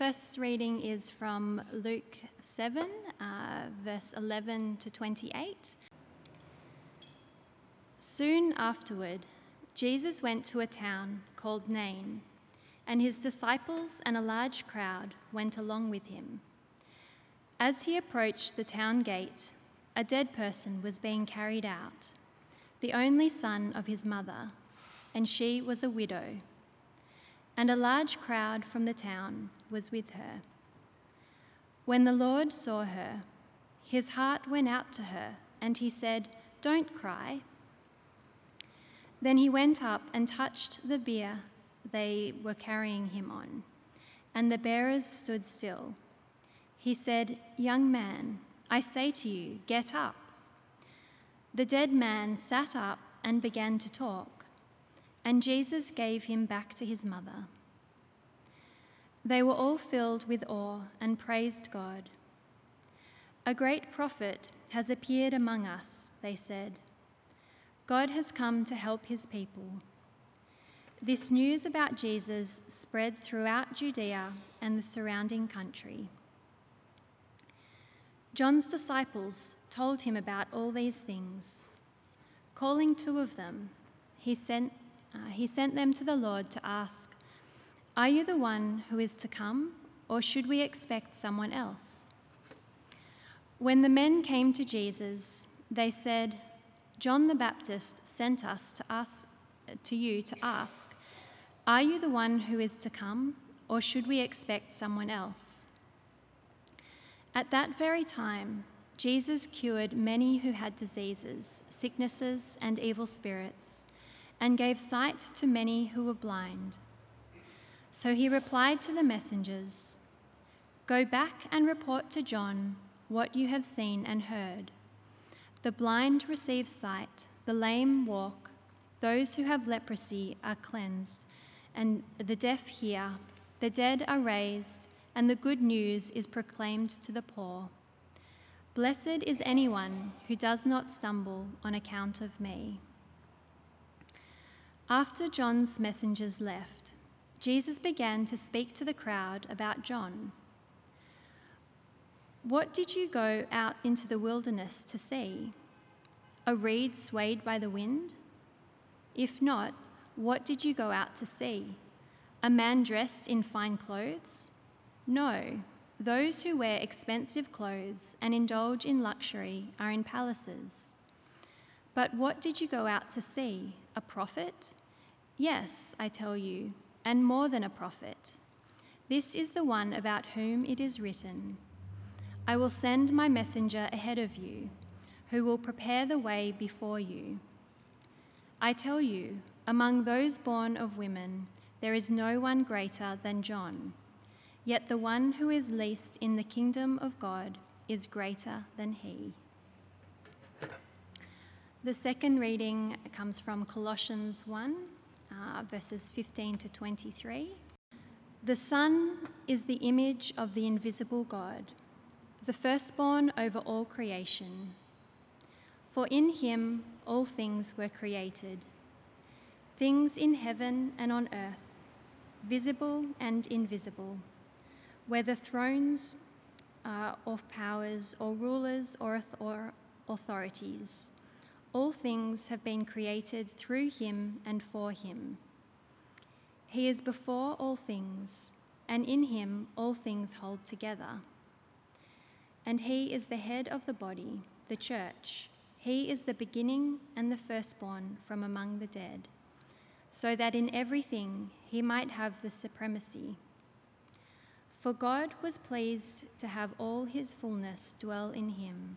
first reading is from Luke 7, uh, verse 11 to 28. Soon afterward, Jesus went to a town called Nain, and his disciples and a large crowd went along with him. As he approached the town gate, a dead person was being carried out, the only son of his mother, and she was a widow. And a large crowd from the town was with her. When the Lord saw her, his heart went out to her, and he said, Don't cry. Then he went up and touched the bier they were carrying him on, and the bearers stood still. He said, Young man, I say to you, get up. The dead man sat up and began to talk, and Jesus gave him back to his mother. They were all filled with awe and praised God. A great prophet has appeared among us, they said. God has come to help his people. This news about Jesus spread throughout Judea and the surrounding country. John's disciples told him about all these things. Calling two of them, he sent, uh, he sent them to the Lord to ask, Are you the one who is to come, or should we expect someone else? When the men came to Jesus, they said, John the Baptist sent us to ask to you to ask, Are you the one who is to come, or should we expect someone else? At that very time, Jesus cured many who had diseases, sicknesses, and evil spirits, and gave sight to many who were blind. So he replied to the messengers Go back and report to John what you have seen and heard. The blind receive sight, the lame walk, those who have leprosy are cleansed, and the deaf hear, the dead are raised and the good news is proclaimed to the poor. Blessed is anyone who does not stumble on account of me. After John's messengers left, Jesus began to speak to the crowd about John. What did you go out into the wilderness to see? A reed swayed by the wind? If not, what did you go out to see? A man dressed in fine clothes? No, those who wear expensive clothes and indulge in luxury are in palaces. But what did you go out to see? A prophet? Yes, I tell you, and more than a prophet. This is the one about whom it is written I will send my messenger ahead of you, who will prepare the way before you. I tell you, among those born of women, there is no one greater than John. Yet the one who is least in the kingdom of God is greater than he. The second reading comes from Colossians 1, uh, verses 15 to 23. The Son is the image of the invisible God, the firstborn over all creation. For in him all things were created, things in heaven and on earth, visible and invisible whether thrones uh, or powers or rulers or, or authorities. All things have been created through him and for him. He is before all things, and in him all things hold together. And he is the head of the body, the church. He is the beginning and the firstborn from among the dead, so that in everything he might have the supremacy. For God was pleased to have all his fullness dwell in him,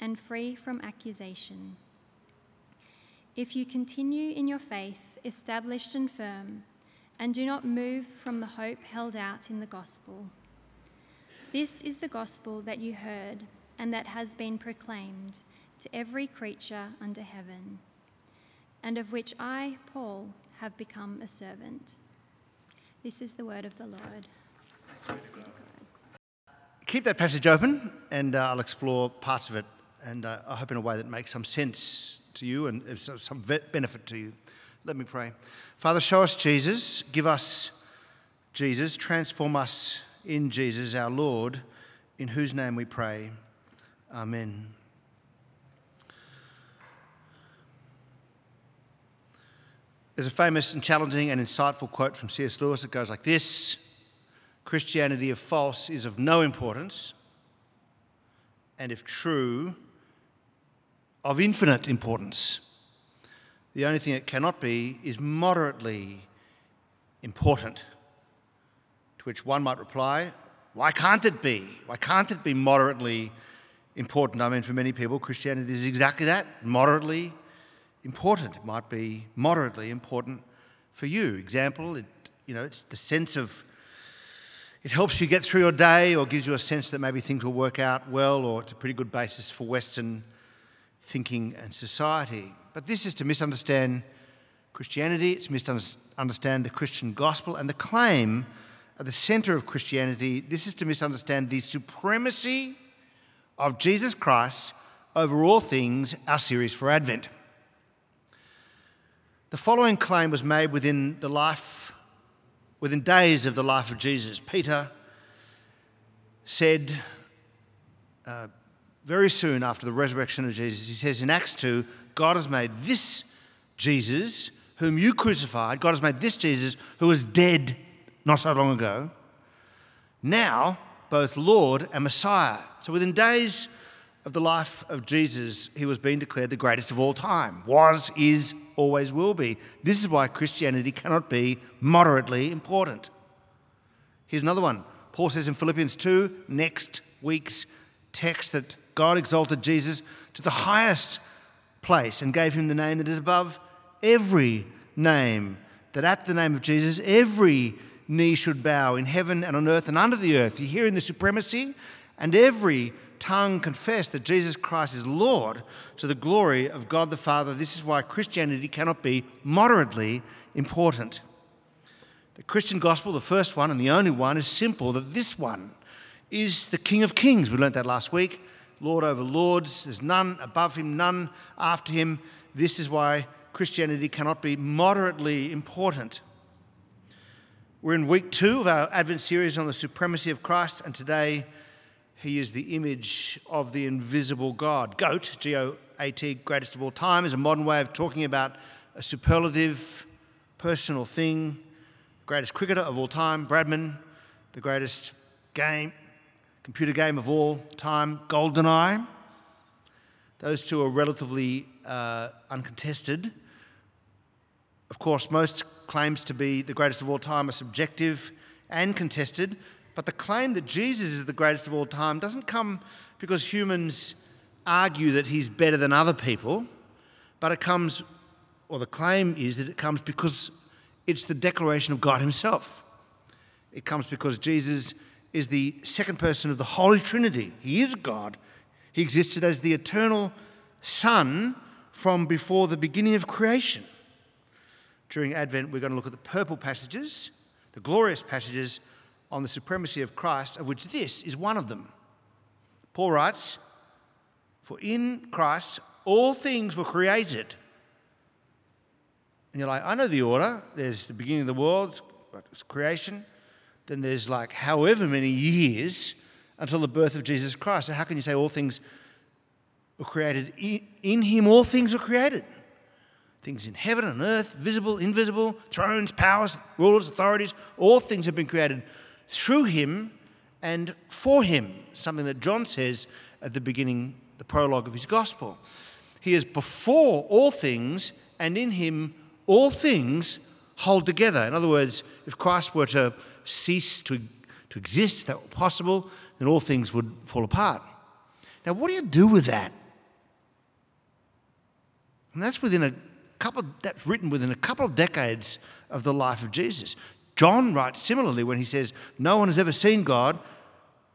and free from accusation. If you continue in your faith, established and firm, and do not move from the hope held out in the gospel. This is the gospel that you heard and that has been proclaimed to every creature under heaven, and of which I, Paul, have become a servant. This is the word of the Lord. Keep that passage open, and uh, I'll explore parts of it, and uh, I hope in a way that makes some sense to you and some benefit to you. Let me pray. Father, show us Jesus, give us Jesus, transform us in Jesus, our Lord, in whose name we pray. Amen. There's a famous and challenging and insightful quote from C.S. Lewis that goes like this Christianity, if false, is of no importance, and if true, of infinite importance. The only thing it cannot be is moderately important. To which one might reply, why can't it be? Why can't it be moderately important? I mean, for many people, Christianity is exactly that moderately important. It might be moderately important for you. Example, it, you know, it's the sense of it helps you get through your day or gives you a sense that maybe things will work out well or it's a pretty good basis for Western thinking and society. But this is to misunderstand Christianity, it's misunderstand the Christian gospel, and the claim at the center of Christianity, this is to misunderstand the supremacy of Jesus Christ over all things, our series for Advent. The following claim was made within the life, within days of the life of Jesus. Peter said, uh, very soon after the resurrection of Jesus, he says in Acts 2 God has made this Jesus, whom you crucified, God has made this Jesus, who was dead not so long ago, now both Lord and Messiah. So within days of the life of Jesus, he was being declared the greatest of all time. Was, is, always will be. This is why Christianity cannot be moderately important. Here's another one. Paul says in Philippians 2, next week's text, that God exalted Jesus to the highest place and gave him the name that is above every name, that at the name of Jesus, every knee should bow in heaven and on earth and under the earth. You hear in the supremacy, and every tongue confess that Jesus Christ is Lord to the glory of God the Father. This is why Christianity cannot be moderately important. The Christian gospel, the first one and the only one, is simple that this one is the King of Kings. We learnt that last week. Lord over lords. There's none above him, none after him. This is why Christianity cannot be moderately important. We're in week two of our Advent series on the supremacy of Christ, and today he is the image of the invisible God. GOAT, G O A T, greatest of all time, is a modern way of talking about a superlative, personal thing. Greatest cricketer of all time, Bradman, the greatest game, computer game of all time, GoldenEye. Those two are relatively uh, uncontested. Of course, most claims to be the greatest of all time are subjective and contested, but the claim that Jesus is the greatest of all time doesn't come because humans argue that he's better than other people, but it comes, or the claim is that it comes because it's the declaration of God Himself. It comes because Jesus is the second person of the Holy Trinity. He is God. He existed as the eternal Son from before the beginning of creation. During Advent, we're going to look at the purple passages, the glorious passages on the supremacy of Christ, of which this is one of them. Paul writes, For in Christ all things were created. And you're like, I know the order. There's the beginning of the world, it's creation then there's like however many years until the birth of Jesus Christ. So, how can you say all things were created? In Him, all things were created. Things in heaven and earth, visible, invisible, thrones, powers, rulers, authorities, all things have been created through Him and for Him. Something that John says at the beginning, the prologue of his gospel. He is before all things, and in Him, all things hold together. In other words, if Christ were to cease to, to exist, if that were possible, then all things would fall apart. Now, what do you do with that? And that's within a couple, that's written within a couple of decades of the life of Jesus. John writes similarly when he says, No one has ever seen God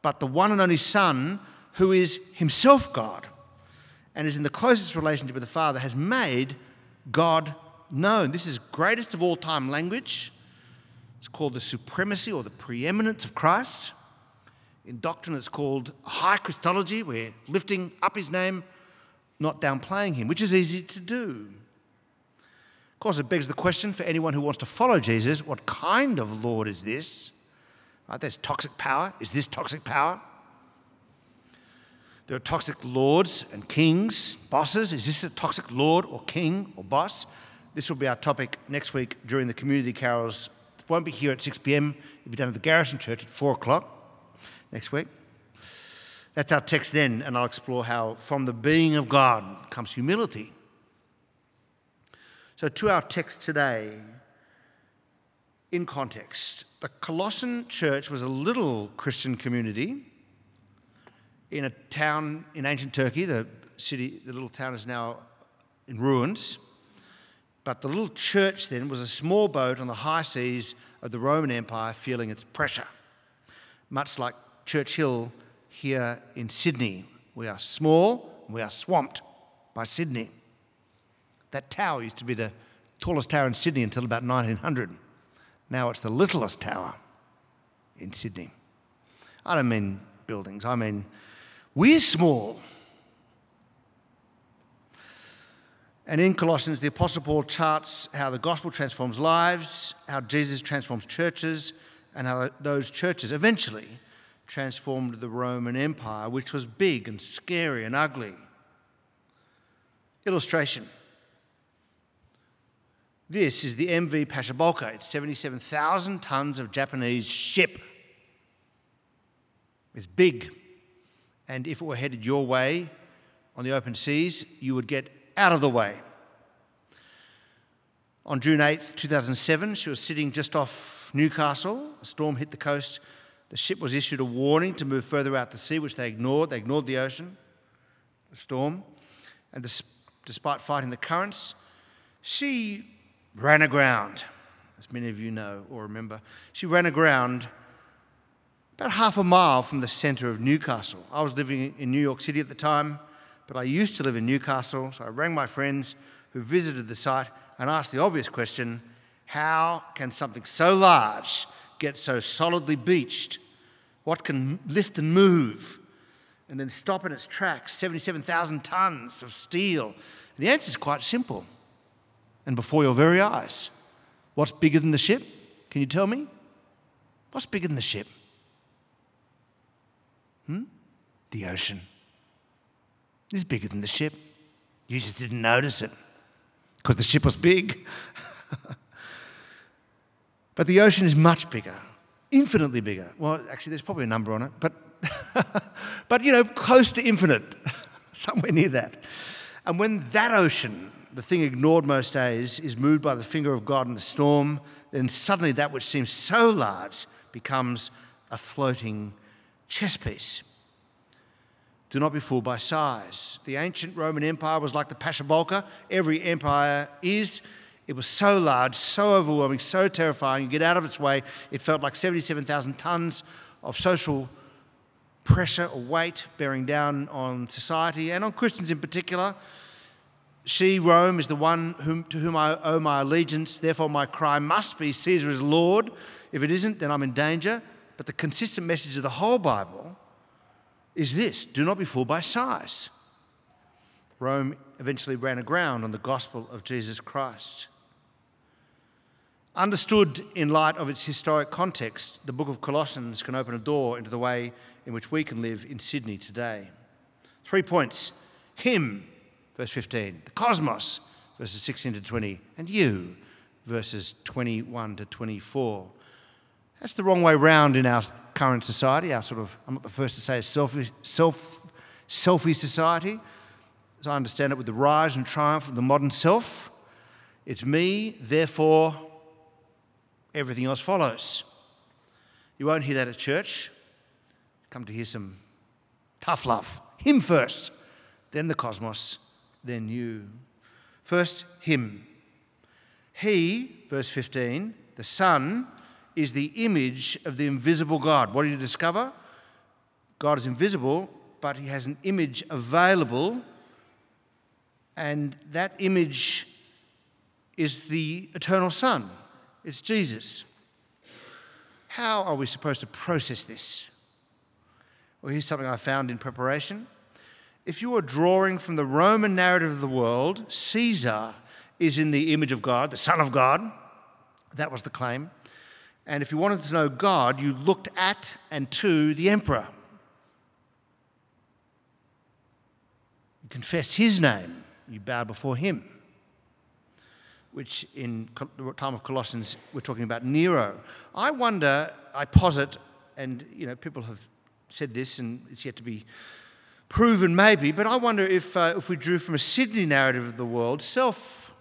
but the one and only Son, who is himself God and is in the closest relationship with the Father, has made God known. This is greatest of all time language. It's called the supremacy or the preeminence of Christ. In doctrine, it's called high Christology. We're lifting up his name, not downplaying him, which is easy to do. Of course, it begs the question for anyone who wants to follow Jesus what kind of Lord is this? Right, there's toxic power. Is this toxic power? There are toxic lords and kings, bosses. Is this a toxic lord or king or boss? This will be our topic next week during the community carols. It won't be here at 6 p.m. It'll be done at the Garrison Church at 4 o'clock next week. That's our text then, and I'll explore how from the being of God comes humility. So, to our text today, in context, the Colossian church was a little Christian community in a town in ancient Turkey. The city, the little town is now in ruins. But the little church then was a small boat on the high seas of the Roman Empire feeling its pressure. Much like Church Hill here in Sydney. We are small, we are swamped by Sydney. That tower used to be the tallest tower in Sydney until about 1900. Now it's the littlest tower in Sydney. I don't mean buildings, I mean we're small. And in Colossians, the Apostle Paul charts how the gospel transforms lives, how Jesus transforms churches, and how those churches eventually transformed the Roman Empire, which was big and scary and ugly. Illustration. This is the MV Pasha It's 77,000 tons of Japanese ship. It's big. And if it were headed your way on the open seas, you would get out of the way. On June 8th, 2007, she was sitting just off Newcastle. A storm hit the coast. The ship was issued a warning to move further out to sea, which they ignored. They ignored the ocean, the storm. And despite fighting the currents, she ran aground, as many of you know or remember. She ran aground about half a mile from the centre of Newcastle. I was living in New York City at the time, but I used to live in Newcastle, so I rang my friends who visited the site and asked the obvious question how can something so large get so solidly beached? What can lift and move and then stop in its tracks? 77,000 tonnes of steel. The answer is quite simple and before your very eyes. What's bigger than the ship? Can you tell me? What's bigger than the ship? Hmm? The ocean. It's bigger than the ship. You just didn't notice it because the ship was big. but the ocean is much bigger, infinitely bigger. Well, actually, there's probably a number on it, but, but you know, close to infinite, somewhere near that. And when that ocean the thing ignored most days, is moved by the finger of God in a storm, then suddenly that which seems so large becomes a floating chess piece. Do not be fooled by size. The ancient Roman Empire was like the Pasha Every empire is. It was so large, so overwhelming, so terrifying. You get out of its way, it felt like 77,000 tons of social pressure or weight bearing down on society and on Christians in particular. She, Rome, is the one whom, to whom I owe my allegiance. Therefore, my cry must be Caesar is Lord. If it isn't, then I'm in danger. But the consistent message of the whole Bible is this do not be fooled by size. Rome eventually ran aground on the gospel of Jesus Christ. Understood in light of its historic context, the book of Colossians can open a door into the way in which we can live in Sydney today. Three points Him, verse 15, the cosmos, verses 16 to 20, and you, verses 21 to 24. That's the wrong way round in our current society, our sort of, I'm not the first to say, a selfie, self, selfie society. As I understand it, with the rise and triumph of the modern self, it's me, therefore, everything else follows. You won't hear that at church. Come to hear some tough love. Him first, then the cosmos, then you. First, Him. He, verse 15, the Son, is the image of the invisible God. What do you discover? God is invisible, but he has an image available, and that image is the eternal Son. It's Jesus. How are we supposed to process this? Well, here's something I found in preparation. If you are drawing from the Roman narrative of the world, Caesar is in the image of God, the Son of God. That was the claim. And if you wanted to know God, you looked at and to the emperor. You confessed his name, you bowed before him which in the time of Colossians we're talking about Nero. I wonder, I posit, and you know people have said this, and it's yet to be proven maybe, but I wonder if uh, if we drew from a Sydney narrative of the world, self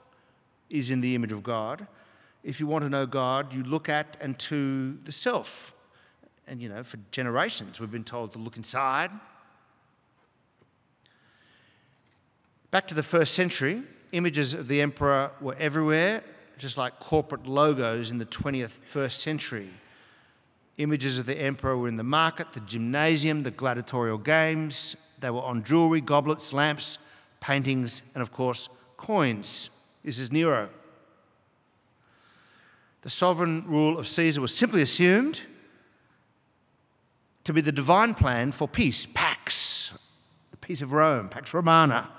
is in the image of God. If you want to know God, you look at and to the self. And you know, for generations we've been told to look inside. Back to the first century, images of the emperor were everywhere, just like corporate logos in the 20th first century. Images of the emperor were in the market, the gymnasium, the gladiatorial games. They were on jewelry, goblets, lamps, paintings, and of course, coins. This is Nero. The sovereign rule of Caesar was simply assumed to be the divine plan for peace, Pax, the peace of Rome, Pax Romana.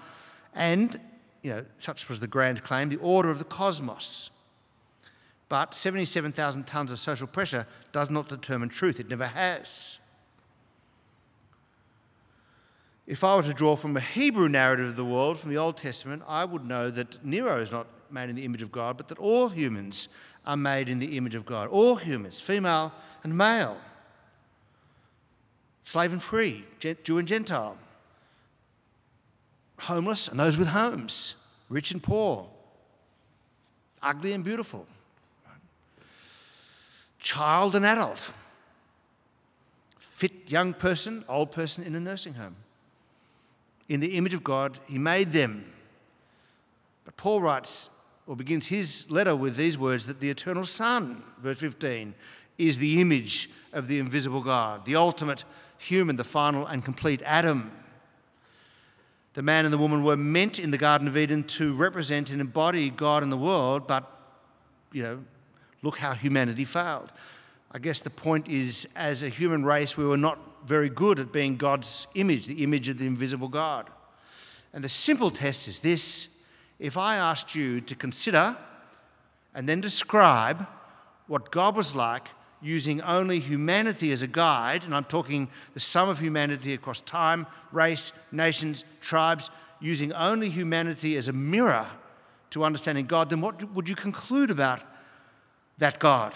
And you know, such was the grand claim, the order of the cosmos. But 77,000 tonnes of social pressure does not determine truth, it never has. If I were to draw from a Hebrew narrative of the world, from the Old Testament, I would know that Nero is not made in the image of God, but that all humans are made in the image of God. All humans, female and male, slave and free, Jew and Gentile homeless and those with homes, rich and poor, ugly and beautiful, child and adult, fit young person, old person in a nursing home. In the image of God, He made them. But Paul writes, or begins his letter with these words that the eternal Son, verse 15, is the image of the invisible God, the ultimate human, the final and complete Adam. The man and the woman were meant in the Garden of Eden to represent and embody God in the world, but, you know, look how humanity failed. I guess the point is, as a human race, we were not very good at being God's image, the image of the invisible God. And the simple test is this if I asked you to consider and then describe what God was like using only humanity as a guide, and I'm talking the sum of humanity across time, race, nations, tribes, using only humanity as a mirror to understanding God, then what would you conclude about that God?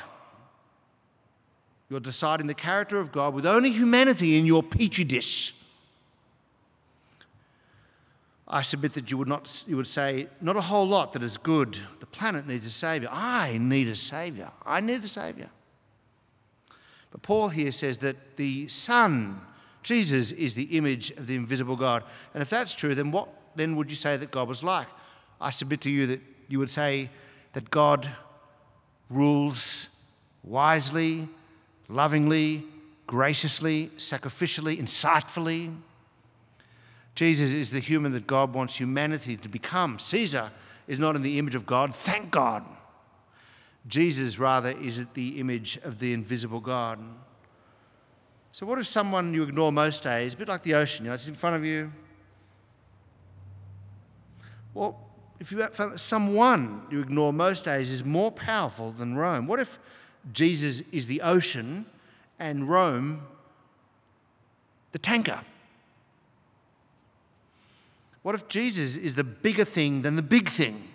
You're deciding the character of God with only humanity in your petri dish. I submit that you would, not, you would say, not a whole lot that is good. The planet needs a saviour. I need a saviour. I need a saviour. But Paul here says that the Son, Jesus, is the image of the invisible God. And if that's true, then what then would you say that God was like? I submit to you that you would say that God rules wisely, lovingly, graciously, sacrificially, insightfully. Jesus is the human that God wants humanity to become. Caesar is not in the image of God, thank God. Jesus, rather, is at the image of the invisible God. So, what if someone you ignore most days, a bit like the ocean, you know, it's in front of you? Well, if you found that someone you ignore most days is more powerful than Rome, what if Jesus is the ocean and Rome the tanker? What if Jesus is the bigger thing than the big thing?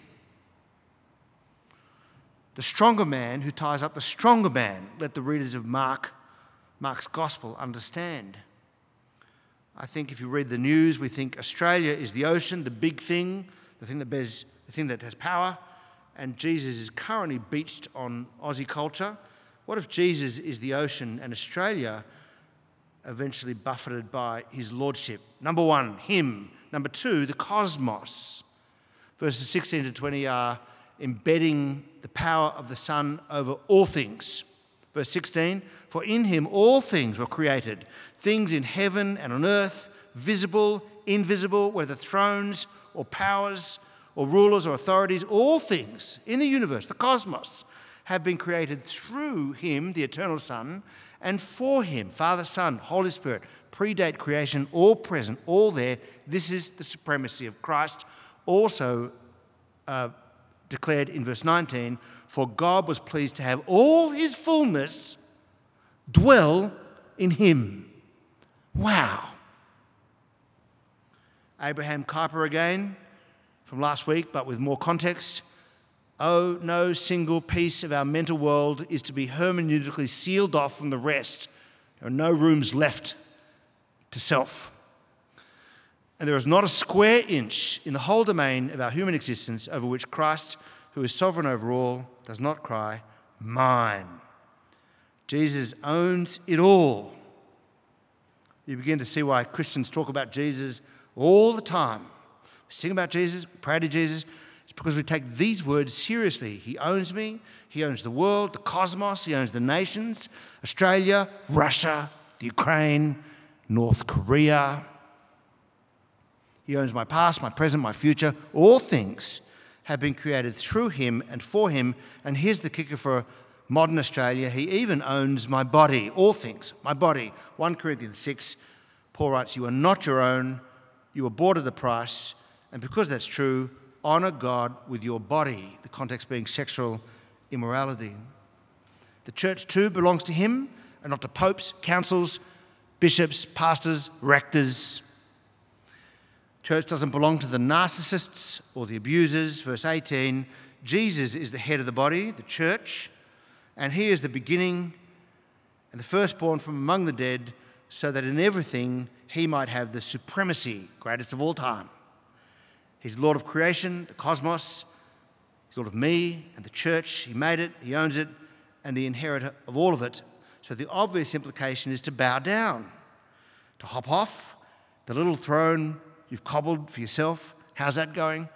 the stronger man who ties up the stronger man. Let the readers of Mark, Mark's gospel understand. I think if you read the news, we think Australia is the ocean, the big thing, the thing that bears, the thing that has power, and Jesus is currently beached on Aussie culture. What if Jesus is the ocean and Australia eventually buffeted by his lordship? Number one, him. Number two, the cosmos. Verses 16 to 20 are embedding the power of the Son over all things. Verse 16 For in him all things were created, things in heaven and on earth, visible, invisible, whether thrones or powers or rulers or authorities, all things in the universe, the cosmos, have been created through him, the eternal Son, and for him, Father, Son, Holy Spirit, predate creation, all present, all there. This is the supremacy of Christ. Also uh, declared in verse 19 For God was pleased to have all his fullness dwell in him. Wow. Abraham Kuyper again from last week, but with more context. Oh, no single piece of our mental world is to be hermeneutically sealed off from the rest. There are no rooms left to self. And there is not a square inch in the whole domain of our human existence over which Christ, who is sovereign over all, does not cry, Mine. Jesus owns it all. You begin to see why Christians talk about Jesus all the time. We sing about Jesus, pray to Jesus. It's because we take these words seriously. He owns me, He owns the world, the cosmos, He owns the nations Australia, Russia, the Ukraine, North Korea. He owns my past, my present, my future. All things have been created through him and for him. And here's the kicker for modern Australia He even owns my body, all things, my body. 1 Corinthians 6, Paul writes, You are not your own, you were bought at the price. And because that's true, honour God with your body, the context being sexual immorality. The church too belongs to him and not to popes, councils, bishops, pastors, rectors. Church doesn't belong to the narcissists or the abusers. Verse 18 Jesus is the head of the body, the church, and he is the beginning and the firstborn from among the dead, so that in everything he might have the supremacy, greatest of all time. He's Lord of creation, the cosmos, he's Lord of me and the church. He made it, he owns it, and the inheritor of all of it. So the obvious implication is to bow down, to hop off the little throne you've cobbled for yourself. How's that going?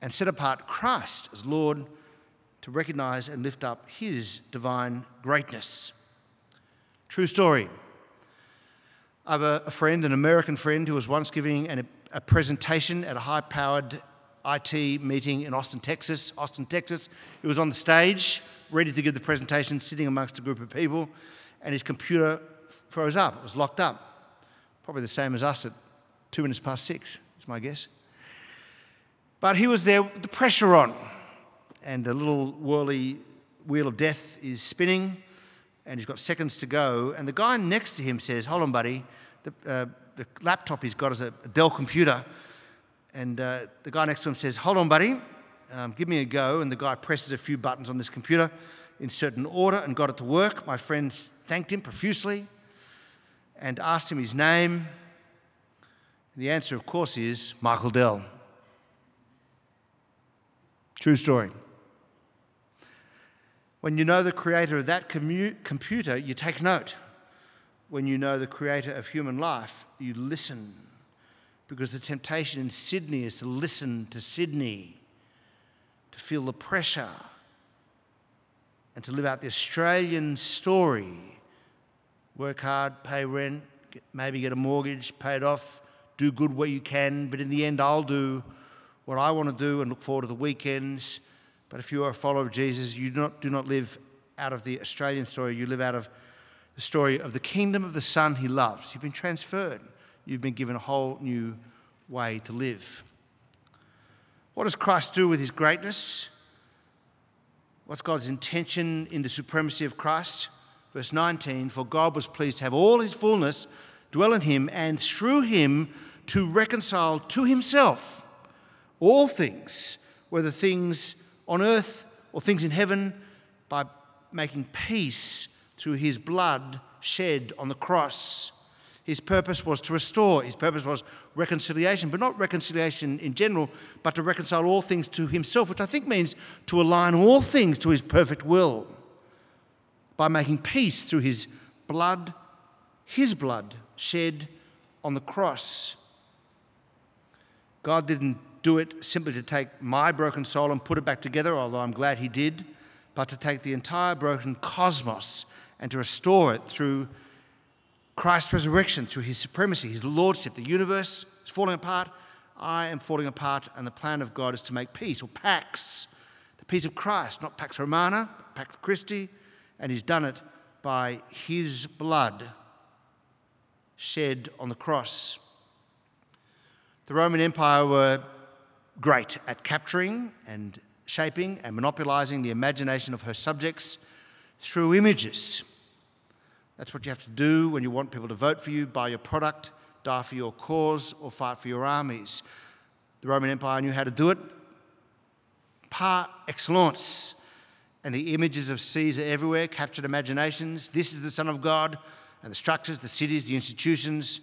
And set apart Christ as Lord to recognize and lift up his divine greatness. True story. I have a, friend, an American friend, who was once giving an, a presentation at a high powered IT meeting in Austin, Texas. Austin, Texas. He was on the stage, ready to give the presentation, sitting amongst a group of people, and his computer froze up. It was locked up. Probably the same as us at two minutes past six, is my guess. But he was there with the pressure on, and the little whirly wheel of death is spinning, and he's got seconds to go. And the guy next to him says, Hold on, buddy. The, uh, the laptop he's got is a Dell computer. And uh, the guy next to him says, Hold on, buddy. Um, give me a go. And the guy presses a few buttons on this computer in certain order and got it to work. My friends thanked him profusely and asked him his name the answer, of course, is Michael Dell. True story. When you know the creator of that commu- computer, you take note. When you know the creator of human life, you listen. Because the temptation in Sydney is to listen to Sydney, to feel the pressure, and to live out the Australian story. Work hard, pay rent, maybe get a mortgage, pay it off, do good where you can, but in the end, I'll do what I want to do and look forward to the weekends. But if you are a follower of Jesus, you do not, do not live out of the Australian story, you live out of the story of the kingdom of the Son he loves. You've been transferred, you've been given a whole new way to live. What does Christ do with his greatness? What's God's intention in the supremacy of Christ? Verse 19 For God was pleased to have all his fullness dwell in him, and through him to reconcile to himself all things, whether things on earth or things in heaven, by making peace through his blood shed on the cross. His purpose was to restore, his purpose was reconciliation, but not reconciliation in general, but to reconcile all things to himself, which I think means to align all things to his perfect will by making peace through his blood, his blood shed on the cross. God didn't do it simply to take my broken soul and put it back together, although I'm glad he did, but to take the entire broken cosmos and to restore it through Christ's resurrection, through his supremacy, his lordship. The universe is falling apart. I am falling apart, and the plan of God is to make peace, or pax, the peace of Christ, not pax romana, but pax Christi, and he's done it by his blood shed on the cross. The Roman Empire were great at capturing and shaping and monopolizing the imagination of her subjects through images. That's what you have to do when you want people to vote for you, buy your product, die for your cause, or fight for your armies. The Roman Empire knew how to do it par excellence. And the images of Caesar everywhere captured imaginations. This is the Son of God, and the structures, the cities, the institutions,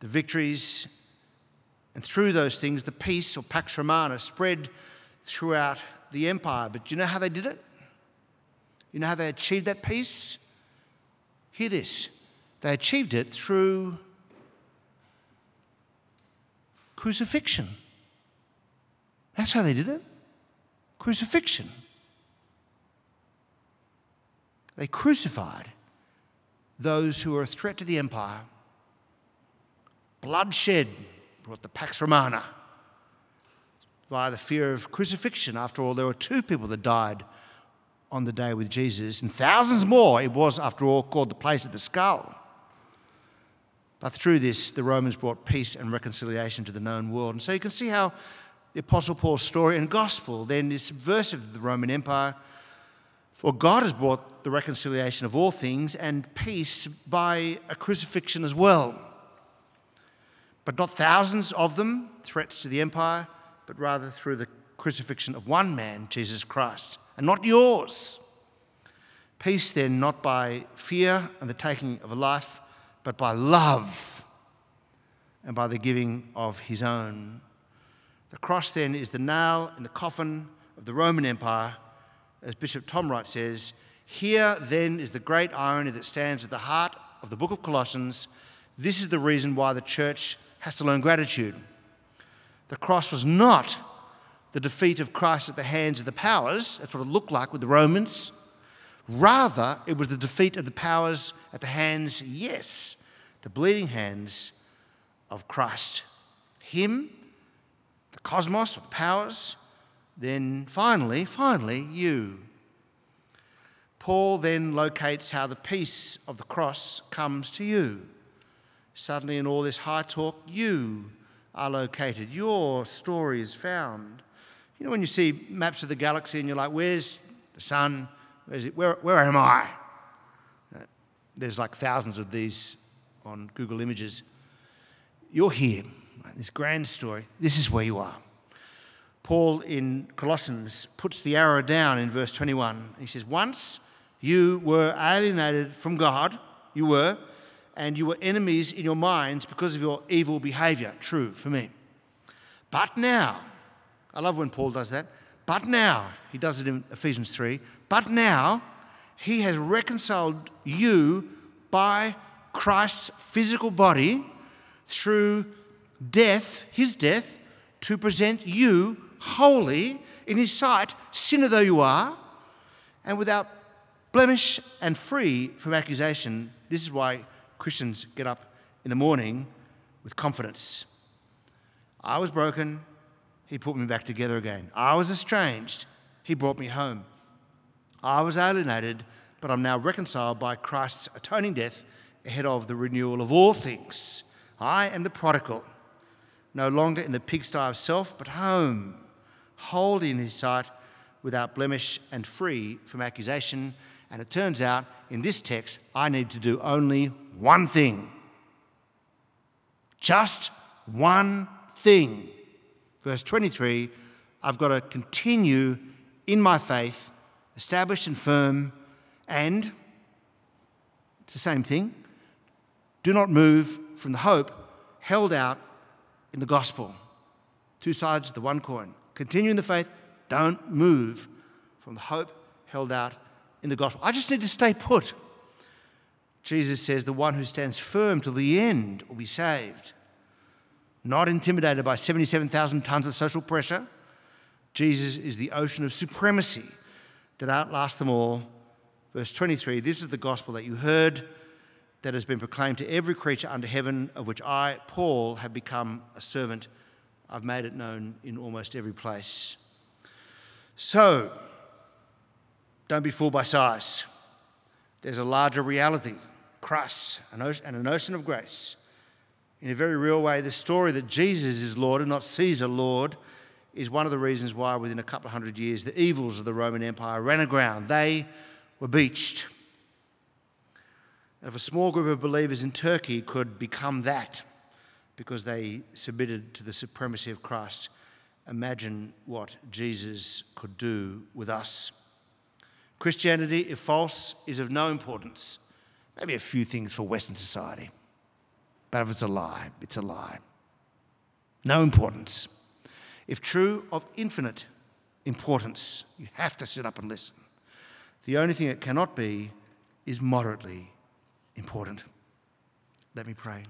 the victories. And through those things, the peace or Pax Romana spread throughout the empire. But do you know how they did it? You know how they achieved that peace? Hear this. They achieved it through crucifixion. That's how they did it. Crucifixion. They crucified those who were a threat to the empire. Bloodshed brought the Pax Romana via the fear of crucifixion. After all, there were two people that died on the day with Jesus, and thousands more. It was, after all, called the place of the skull. But through this, the Romans brought peace and reconciliation to the known world. And so you can see how the Apostle Paul's story and gospel then is subversive of the Roman Empire for God has brought the reconciliation of all things and peace by a crucifixion as well. But not thousands of them, threats to the empire, but rather through the crucifixion of one man, Jesus Christ, and not yours. Peace then, not by fear and the taking of a life, but by love and by the giving of his own. The cross then is the nail in the coffin of the Roman Empire as Bishop Tom Wright says, here then is the great irony that stands at the heart of the book of Colossians. This is the reason why the church has to learn gratitude. The cross was not the defeat of Christ at the hands of the powers, that's what it looked like with the Romans. Rather, it was the defeat of the powers at the hands, yes, the bleeding hands of Christ. Him, the cosmos, or the powers, then finally, finally, you. Paul then locates how the peace of the cross comes to you. Suddenly, in all this high talk, you are located. Your story is found. You know, when you see maps of the galaxy and you're like, where's the sun? Where's it? Where, where am I? Uh, there's like thousands of these on Google Images. You're here, this grand story. This is where you are. Paul in Colossians puts the arrow down in verse 21. He says, Once you were alienated from God, you were, and you were enemies in your minds because of your evil behavior. True for me. But now, I love when Paul does that. But now, he does it in Ephesians 3. But now, he has reconciled you by Christ's physical body through death, his death, to present you holy in his sight, sinner though you are, and without blemish and free from accusation. This is why Christians get up in the morning with confidence. I was broken, he put me back together again. I was estranged, he brought me home. I was alienated, but I'm now reconciled by Christ's atoning death ahead of the renewal of all things. I am the prodigal, no longer in the pigsty of self, but home holy in his sight, without blemish and free from accusation. And it turns out in this text, I need to do only one thing. Just one thing. Verse 23 I've got to continue in my faith, established and firm, and it's the same thing. Do not move from the hope held out in the gospel. Two sides of the one coin. Continue in the faith. Don't move from the hope held out in the gospel. I just need to stay put. Jesus says, The one who stands firm till the end will be saved. Not intimidated by 77,000 tons of social pressure. Jesus is the ocean of supremacy that outlasts them all. Verse 23 This is the gospel that you heard that has been proclaimed to every creature under heaven, of which I, Paul, have become a servant. I've made it known in almost every place. So, don't be fooled by size. There's a larger reality, Christ, and an ocean of grace. In a very real way, the story that Jesus is Lord and not Caesar Lord is one of the reasons why, within a couple of hundred years, the evils of the Roman Empire ran aground. They were beached. And if a small group of believers in Turkey could become that because they submitted to the supremacy of Christ, imagine what Jesus could do with us. Christianity, if false, is of no importance. Maybe a few things for Western society. But if it's a lie, it's a lie. No importance. If true, of infinite importance. You have to sit up and listen. The only thing it cannot be is moderately important. Let me pray.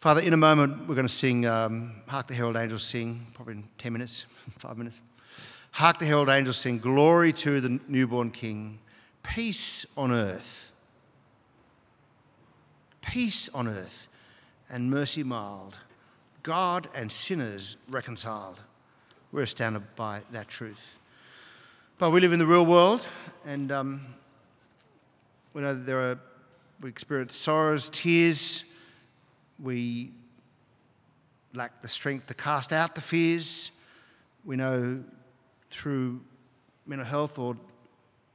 Father, in a moment we're going to sing um, Hark the Herald Angels Sing, probably in 10 minutes, five minutes. Hark the Herald Angels Sing, Glory to the newborn King, peace on earth. Peace on earth and mercy mild, God and sinners reconciled. We're astounded by that truth. But we live in the real world, and um, we know that there are, we experience sorrows, tears. We lack the strength to cast out the fears. We know through mental health or,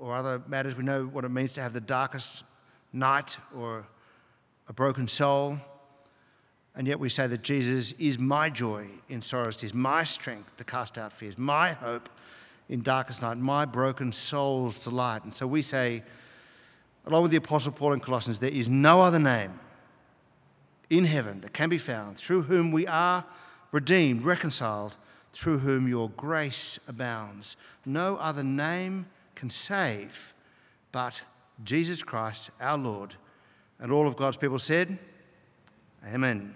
or other matters, we know what it means to have the darkest night or a broken soul. And yet we say that Jesus is my joy in sorrows, is my strength to cast out fears, my hope in darkest night, my broken soul's delight. And so we say, along with the Apostle Paul in Colossians, there is no other name in heaven that can be found through whom we are redeemed, reconciled, through whom your grace abounds. No other name can save but Jesus Christ, our Lord. And all of God's people said, Amen.